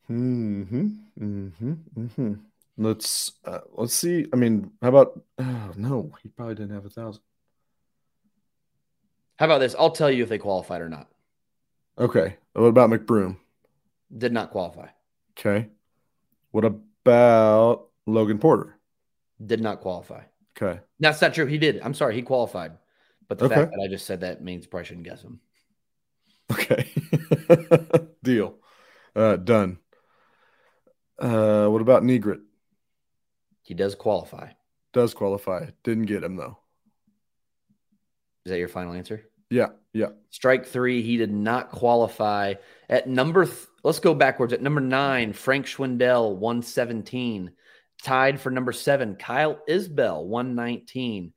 hmm hmm hmm Let's uh, let's see. I mean, how about? Oh, no, he probably didn't have a thousand. How about this? I'll tell you if they qualified or not. Okay. What about McBroom? Did not qualify. Okay. What about Logan Porter? Did not qualify. Okay. That's not true. He did. I'm sorry. He qualified. But the Okay. fact that I just said that means probably shouldn't guess him. Okay. Deal. Uh, done. Uh, what about Negret? He does qualify. Does qualify. Didn't get him though. Is that your final answer? Yeah. Yeah. Strike three. He did not qualify. At number, th- let's go backwards. At number nine, Frank Schwindel, 117. Tied for number seven, Kyle Isbell, 119.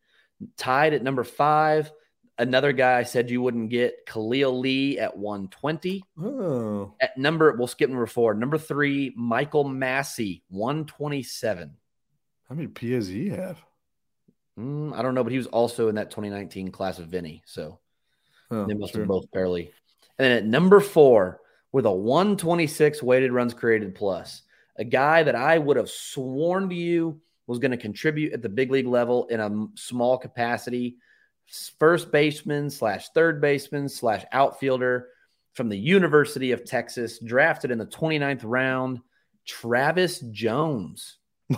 Tied at number five, another guy I said you wouldn't get, Khalil Lee at 120. Oh. At number, we'll skip number four. Number three, Michael Massey, 127. How many P does he have? Mm, I don't know, but he was also in that 2019 class of Vinny. So Oh, they must sure. have both barely. And then at number four, with a 126 weighted runs created plus, a guy that I would have sworn to you was going to contribute at the big league level in a small capacity, first baseman slash third baseman slash outfielder from the University of Texas, drafted in the 29th round, Travis Jones.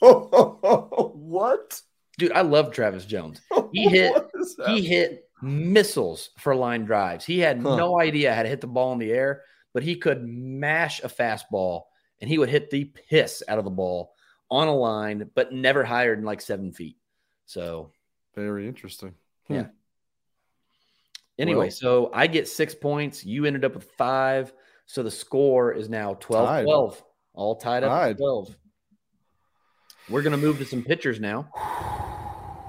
what? Dude, I love Travis Jones. He hit- What is that? He hit missiles for line drives. He had Huh. no idea how to hit the ball in the air, but he could mash a fastball and he would hit the piss out of the ball on a line, but never higher than like seven feet. So, Very interesting. Hmm. Yeah. anyway, Well- so I get six points. You ended up with five. So the score is now 12 Tied. 12, all tied up Tied. 12. We're going to move to some pitchers now.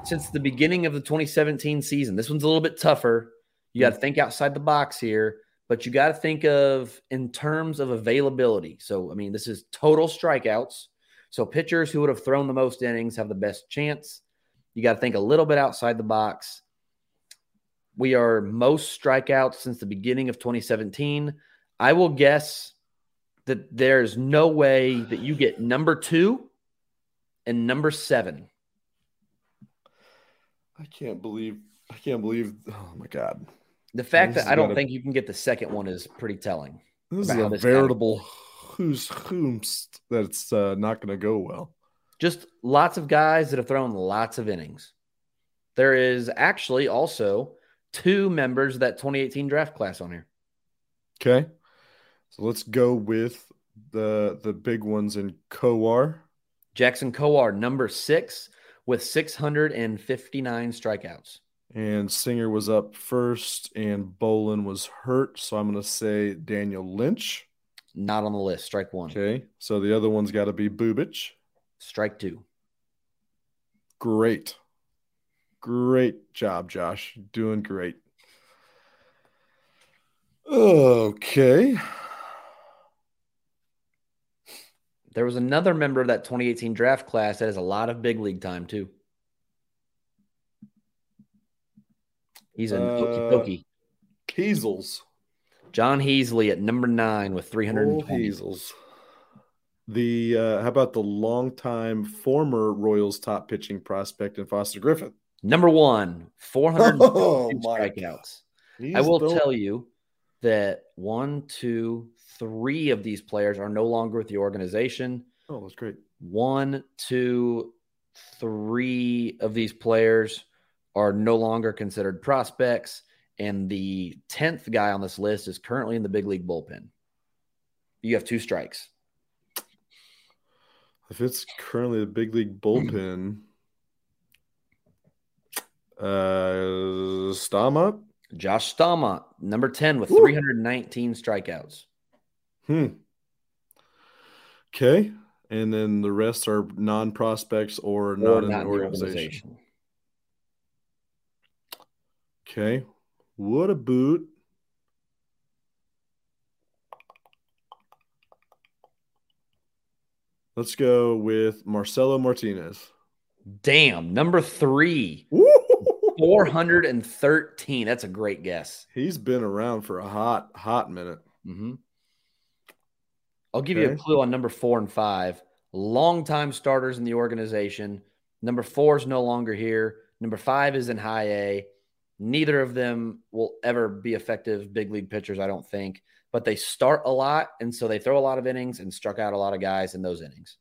Since the beginning of the 2017 season, this one's a little bit tougher. You got to hmm. think outside the box here, but you got to think of in terms of availability. So, I mean, this is total strikeouts. So, pitchers who would have thrown the most innings have the best chance. You got to think a little bit outside the box. We are most strikeouts since the beginning of 2017. I will guess that there's no way that you get number two and number seven. I can't believe. I can't believe. Oh my god. The fact This that I don't gotta- think you can get the second one is pretty telling. This is a veritable who's whom's that's uh, not going to go well. Just lots of guys that have thrown lots of innings. There is actually also two members of that 2018 draft class on here. Okay, so let's go with the the big ones in Kowar. Jackson Kowar, number six, with 659 strikeouts. And Singer was up first, and Bowlan was hurt. So I'm going to say Daniel Lynch. Not on the list. Strike one. Okay, so the other one's got to be Bubic. Strike two. Great, great job, Josh. Doing great. Okay. There was another member of that 2018 draft class that has a lot of big league time, too. He's a Uh, pokey pokey. Hazels. John Heasley at number nine with Old 320. Hazels. The uh, how about the longtime former Royals top pitching prospect in Foster Griffin? Number one, 400 Oh, strikeouts. I will tell you that one, two, three of these players are no longer with the organization. Oh, that's great. One, two, three of these players are no longer considered prospects. And the 10th guy on this list is currently in the big league bullpen. You have two strikes. If it's currently the big league bullpen, uh, Stama. Josh Staumont, number 10 with Woo. 319 strikeouts. Hmm. Okay. And then the rest are non prospects or not Or in not the in the organization. organization. Okay. What a boot. Let's go with Marcelo Martinez. Damn, number three, Woo! 413. That's a great guess. He's been around for a hot, hot minute. hmm I'll give you a clue on number four and five. Longtime starters in the organization. Number four is no longer here. Number five is in high A. Neither of them will ever be effective big league pitchers, I don't think. But they start a lot, and so they throw a lot of innings and struck out a lot of guys in those innings.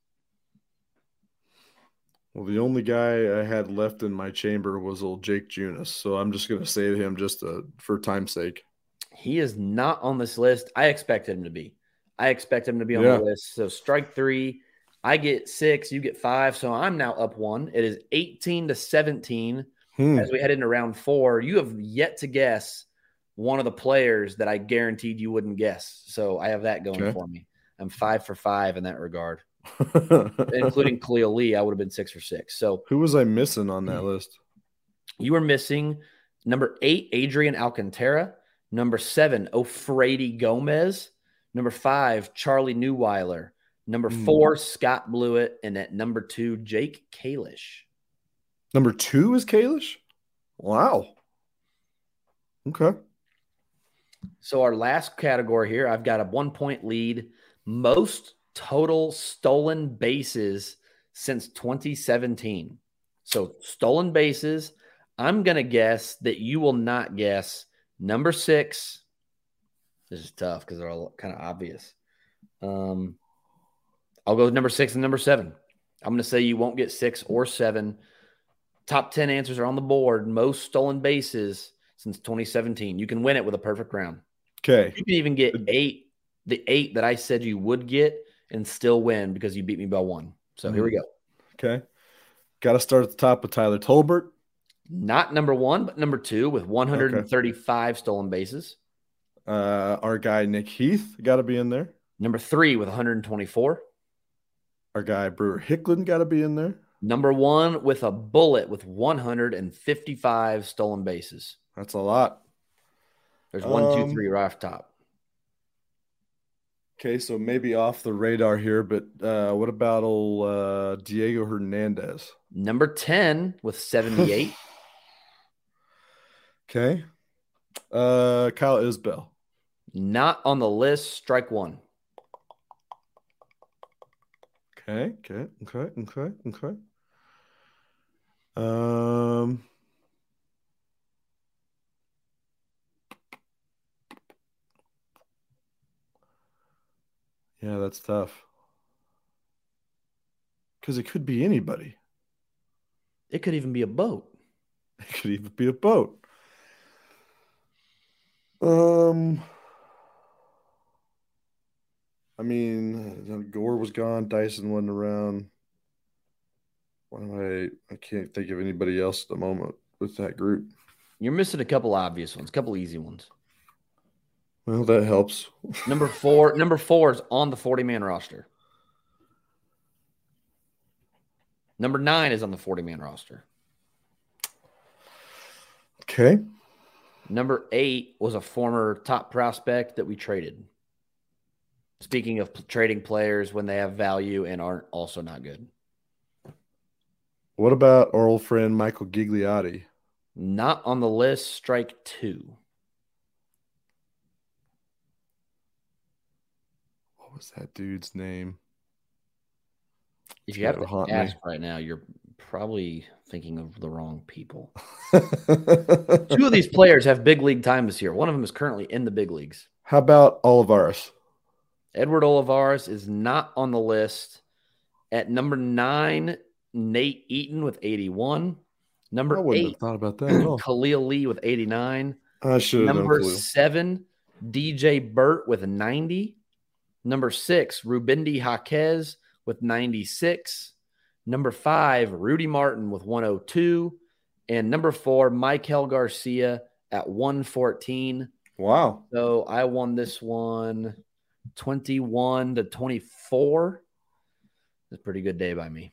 Well, the only guy I had left in my chamber was old Jake Junis. So I'm just going to say to him just uh, for time's sake. He is not on this list. I expected him to be. I expect him to be on Yeah. the list. So strike three. I get six, you get five. So I'm now up one. It is 18 to 17 Hmm. as we head into round four. You have yet to guess one of the players that I guaranteed you wouldn't guess. So I have that going Okay. for me. I'm five for five in that regard, including Khalil Lee. I would have been six for six. So Who was I missing on that list? you were missing number eight, Adrian Alcantara. Number seven, Ofreidy Gomez. Number five, Charlie Neuweiler. Number Hmm. four, Scott Blewett. And at number two, Jake Kalish. Number two is Kalish? Wow. Okay. So our last category here, I've got a one point lead. Most total stolen bases since 2017. So stolen bases. I'm gonna guess that you will not guess number six. This is tough because they're all kind of obvious. Um, I'll go with number six and number seven. I'm gonna say you won't get six or seven. Top 10 answers are on the board. Most stolen bases since 2017. You can win it with a perfect round. Okay. You can even get eight, the eight that I said you would get, and still win because you beat me by one. So here we go. Okay. Got to start at the top with Tyler Tolbert. Not number one, but number two with 135 stolen bases. Uh, our guy Nick Heath got to be in there. Number three with 124. Our guy Brewer Hicklen got to be in there. Number one with a bullet with 155 stolen bases. That's a lot. There's one, two, Um, three right off top. Okay, so maybe off the radar here, but uh, what about old uh, Diego Hernandez? Number 10 with 78. Okay. Uh, Kyle Isbell. Not on the list. Strike one. Okay, okay, okay, okay, okay. Um, yeah, that's tough. Because it could be anybody. It could even be a boat. It could even be a boat. Um, I mean, Gore was gone. Dyson wasn't around. Am I? I can't think of anybody else at the moment with that group. You're missing a couple obvious ones, a couple easy ones. Well, that helps. Number four, number four is on the 40 man roster. Number nine is on the 40 man roster. Okay. Number eight was a former top prospect that we traded. Speaking of p- trading players when they have value and aren't also not good. What about our old friend Michael Gigliotti? Not on the list, strike two. What was that dude's name? If you have to haunt me. ask right now, you're probably thinking of the wrong people. Two of these players have big league time this year. One of them is currently in the big leagues. How about Olivares? Edward Olivares is not on the list. At number nine, Nate Eaton with 81. I Number wouldn't eight, have thought about that at all. Khalil Lee with 89. I should. Number seven, DJ Burt with 90. Number six, Rubendy Jaquez with 96. Number five, Rudy Martin with 102. And number four, Maikel Garcia at 114. Wow. So I won this one 21 to 24. It's a pretty good day by me.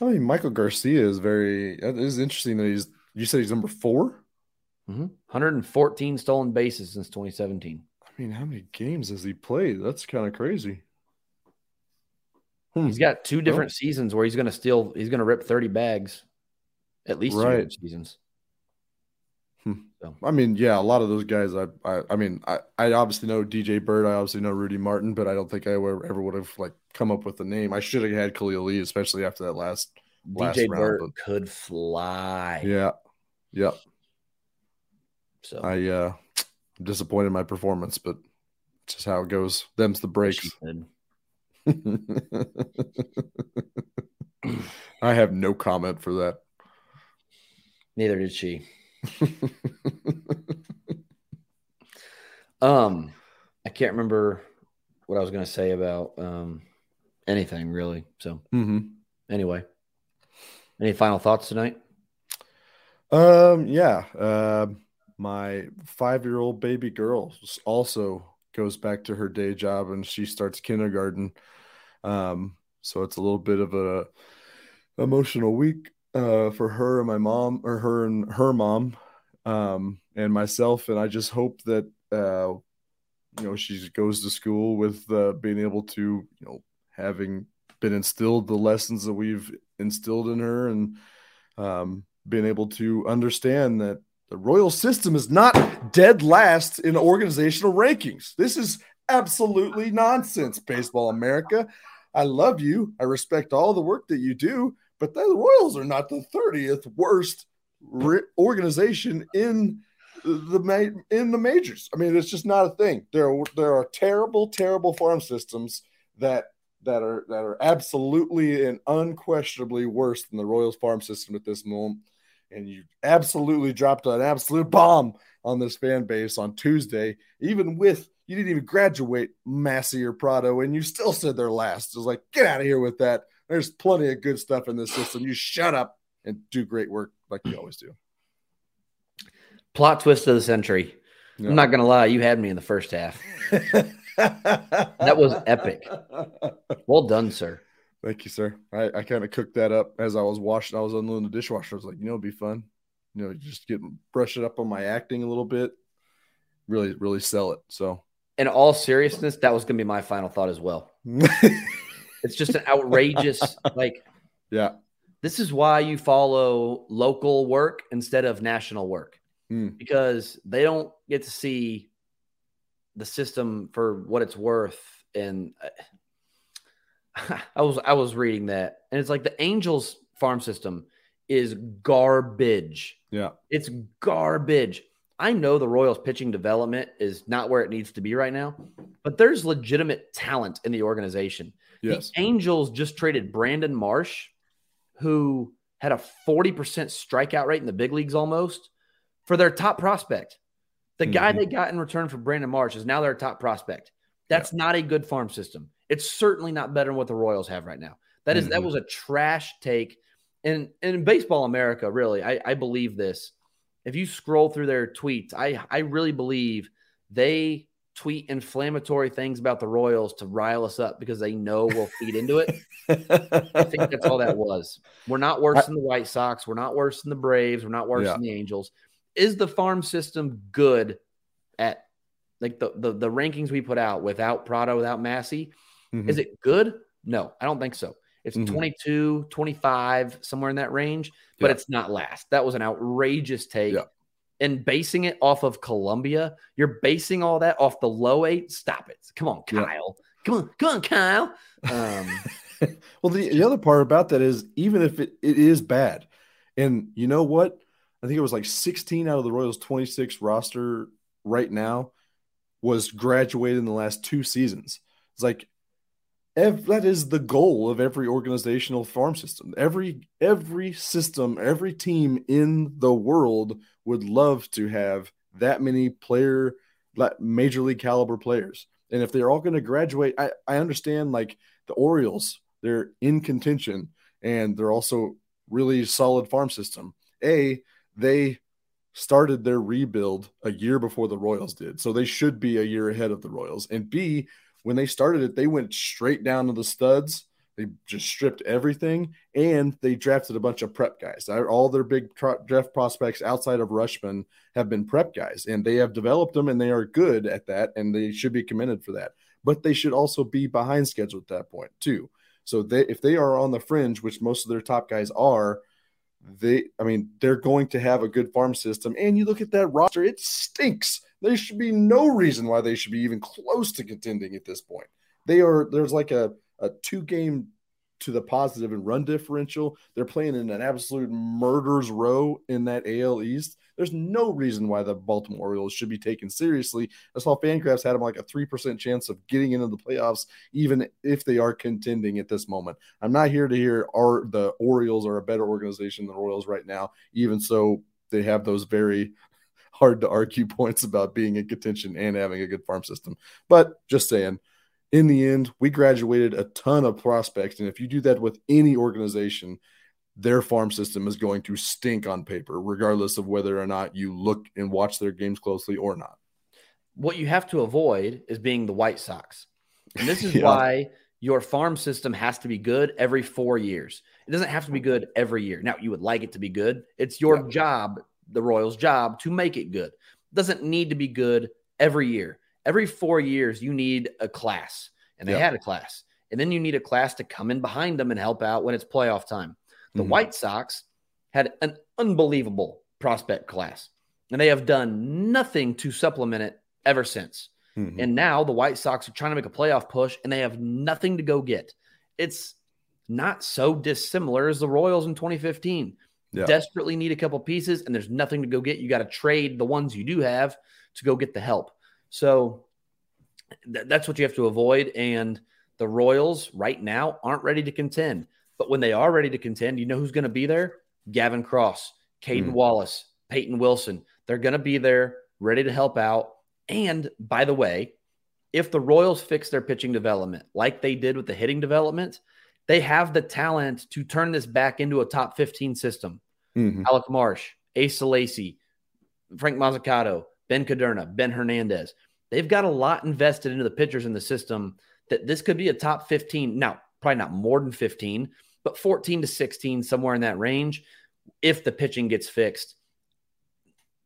I mean, Maikel Garcia is very. It is interesting that he's. You said he's number 4 hmm 114 stolen bases since 2017. I mean, how many games has he played? That's kind of crazy. Hmm. He's got two different seasons where he's going to steal, he's going to rip 30 bags at least two Right. different seasons. I mean, yeah, a lot of those guys. I, I, I mean, I, I obviously know DJ Burt. I obviously know Rudy Martin, but I don't think I ever, ever would have like come up with the name. I should have had Khalil Lee, especially after that last. Last DJ round, Burt but- could fly. Yeah, yeah. So I uh I'm disappointed in my performance, but it's just how it goes. Them's the breaks. I have no comment for that. neither did she. Um, I can't remember what I was going to say about um anything really. So hmm anyway, any final thoughts tonight? Um, yeah. Uh, my five-year-old baby girl also goes back to her day job, and she starts kindergarten. Um, so it's a little bit of a emotional week uh, for her and my mom, or her and her mom, um, and myself. And I just hope that uh, you know she goes to school with uh, being able to you know having been instilled the lessons that we've instilled in her and um, being able to understand that the royal system is not dead last in organizational rankings. This is absolutely nonsense, Baseball America. I love you. I respect all the work that you do, but the Royals are not the 30th worst re- organization in the ma- in the majors. I mean, it's just not a thing. There there are terrible, terrible farm systems that that are that are absolutely and unquestionably worse than the Royals farm system at this moment. And you absolutely dropped an absolute bomb on this fan base on Tuesday, even with you didn't even graduate Massey or Pratto, and you still said they're last. It was like, get out of here with that. There's plenty of good stuff in this system. You shut up and do great work like you always do. Plot twist of the century. Yeah. I'm not going to lie, you had me in the first half. that was epic. Well done, sir. Thank you, sir. I, I kind of cooked that up as I was washing. I was unloading the dishwasher. I was like, you know, it'd be fun. You know, just get brush it up on my acting a little bit. Really, really sell it. So In all seriousness, that was going to be my final thought as well. It's just an outrageous, like, yeah. this is why you follow local work instead of national work Hmm. because they don't get to see the system for what it's worth. And I- I was I was reading that, and it's like the Angels farm system is garbage. Yeah. It's garbage. I know the Royals pitching development is not where it needs to be right now, but there's legitimate talent in the organization. Yes. The Angels just traded Brandon Marsh, who had a 40% strikeout rate in the big leagues almost, for their top prospect. The guy Mhm. they got in return for Brandon Marsh is now their top prospect. That's not a good farm system. It's certainly not better than what the Royals have right now. That is- that Mhm. was a trash take. And, and in baseball America, really, I, I believe this. If you scroll through their tweets, I, I really believe they tweet inflammatory things about the Royals to rile us up because they know we'll feed into it. I think that's all that was. We're not worse than the White Sox. We're not worse than the Braves. We're not worse Yeah. than the Angels. Is the farm system good at like the, the the rankings we put out without Pratto, without Massey? Mhm. Is it good? No, I don't think so. It's Mhm. 22, 25, somewhere in that range, but Yeah. it's not last. That was an outrageous take. Yeah. And basing it off of Columbia, you're basing all that off the low A. Stop it. Come on, Yeah. Kyle. Come on, come on, Kyle. Um, well, the, the other part about that is even if it, it is bad, and you know what? I think it was like 16 out of the Royals 26 roster right now was graduated in the last two seasons. It's like that is the goal of every organizational farm system. Every every system, every team in the world would love to have that many player major league caliber players. And if they're all going to graduate, I, I understand like the Orioles, they're in contention and they're also really solid farm system. A, they started their rebuild a year before the Royals did. So they should be a year ahead of the Royals. And B, when they started it, they went straight down to the studs. They just stripped everything and they drafted a bunch of prep guys. All their big draft prospects outside of Rutschman have been prep guys and they have developed them and they are good at that and they should be commended for that. But they should also be behind schedule at that point, too. So they, if they are on the fringe, which most of their top guys are, they I mean, they're going to have a good farm system. And you look at that roster, it stinks. There should be no reason why they should be even close to contending at this point. They are there's like a, a two game to the positive and run differential. They're playing in an absolute murder's row in that AL East. There's no reason why the Baltimore Orioles should be taken seriously. I saw Fangraphs had them like a 3% chance of getting into the playoffs, even if they are contending at this moment. I'm not here to hear are the Orioles are a better organization than the Royals right now, even so they have those very hard to argue points about being in contention and having a good farm system. But just saying, in the end, we graduated a ton of prospects. And if you do that with any organization, their farm system is going to stink on paper, regardless of whether or not you look and watch their games closely or not. What you have to avoid is being the White Sox. And this is yeah. why your farm system has to be good every four years. It doesn't have to be good every year. Now, you would like it to be good. It's your yeah. job, the Royals' job, to make it good. It doesn't need to be good every year. Every four years, you need a class. And they yeah. had a class. And then you need a class to come in behind them and help out when it's playoff time. The mm-hmm. White Sox had an unbelievable prospect class, and they have done nothing to supplement it ever since. Mm-hmm. And now the White Sox are trying to make a playoff push, and they have nothing to go get. It's not so dissimilar as the Royals in 2015. Yeah. Desperately need a couple pieces, and there's nothing to go get. You got to trade the ones you do have to go get the help. So th- that's what you have to avoid. And the Royals right now aren't ready to contend. But when they are ready to contend, you know who's going to be there? Gavin Cross, Cayden mm. Wallace, Peyton Wilson. They're going to be there, ready to help out. And by the way, if the Royals fix their pitching development like they did with the hitting development, they have the talent to turn this back into a top 15 system. Mm-hmm. Alec Marsh, Asa Lacy, Frank Mozzicato, Ben Kudrna, Ben Hernandez. They've got a lot invested into the pitchers in the system that this could be a top 15. Now, probably not more than 15, but 14 to 16, somewhere in that range, if the pitching gets fixed.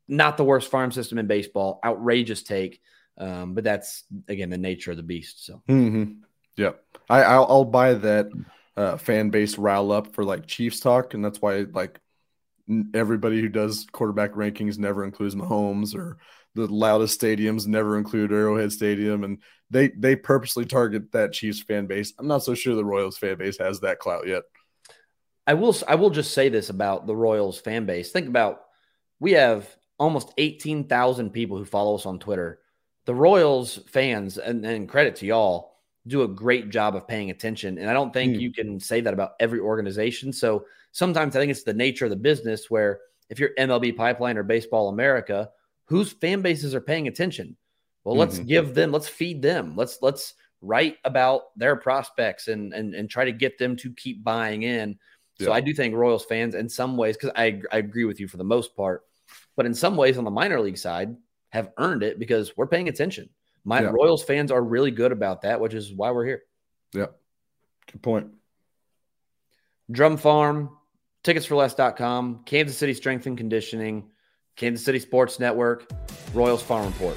Not the worst farm system in baseball. Outrageous take. Um, but that's, again, the nature of the beast. So, mm-hmm. yeah, I, I'll, I'll buy that uh, fan base rile up for like Chiefs talk. And that's why, like, everybody who does quarterback rankings never includes Mahomes or the loudest stadiums never include Arrowhead Stadium, and they they purposely target that Chiefs fan base. I'm not so sure the Royals fan base has that clout yet. I will I will just say this about the Royals fan base. Think about we have almost 18,000 people who follow us on Twitter. The Royals fans, and, and credit to y'all, do a great job of paying attention. And I don't think mm. you can say that about every organization. So sometimes I think it's the nature of the business where if you're MLB Pipeline or Baseball America, whose fan bases are paying attention? Well, let's mm-hmm. give them, let's feed them. Let's let's write about their prospects and and and try to get them to keep buying in. Yeah. So I do think Royals fans, in some ways, because I I agree with you for the most part, but in some ways on the minor league side, have earned it because we're paying attention. My yeah. Royals fans are really good about that, which is why we're here. Yeah. Good point. Drum Farm, ticketsforless.com, Kansas City Strength and Conditioning, Kansas City Sports Network, Royals Farm Report.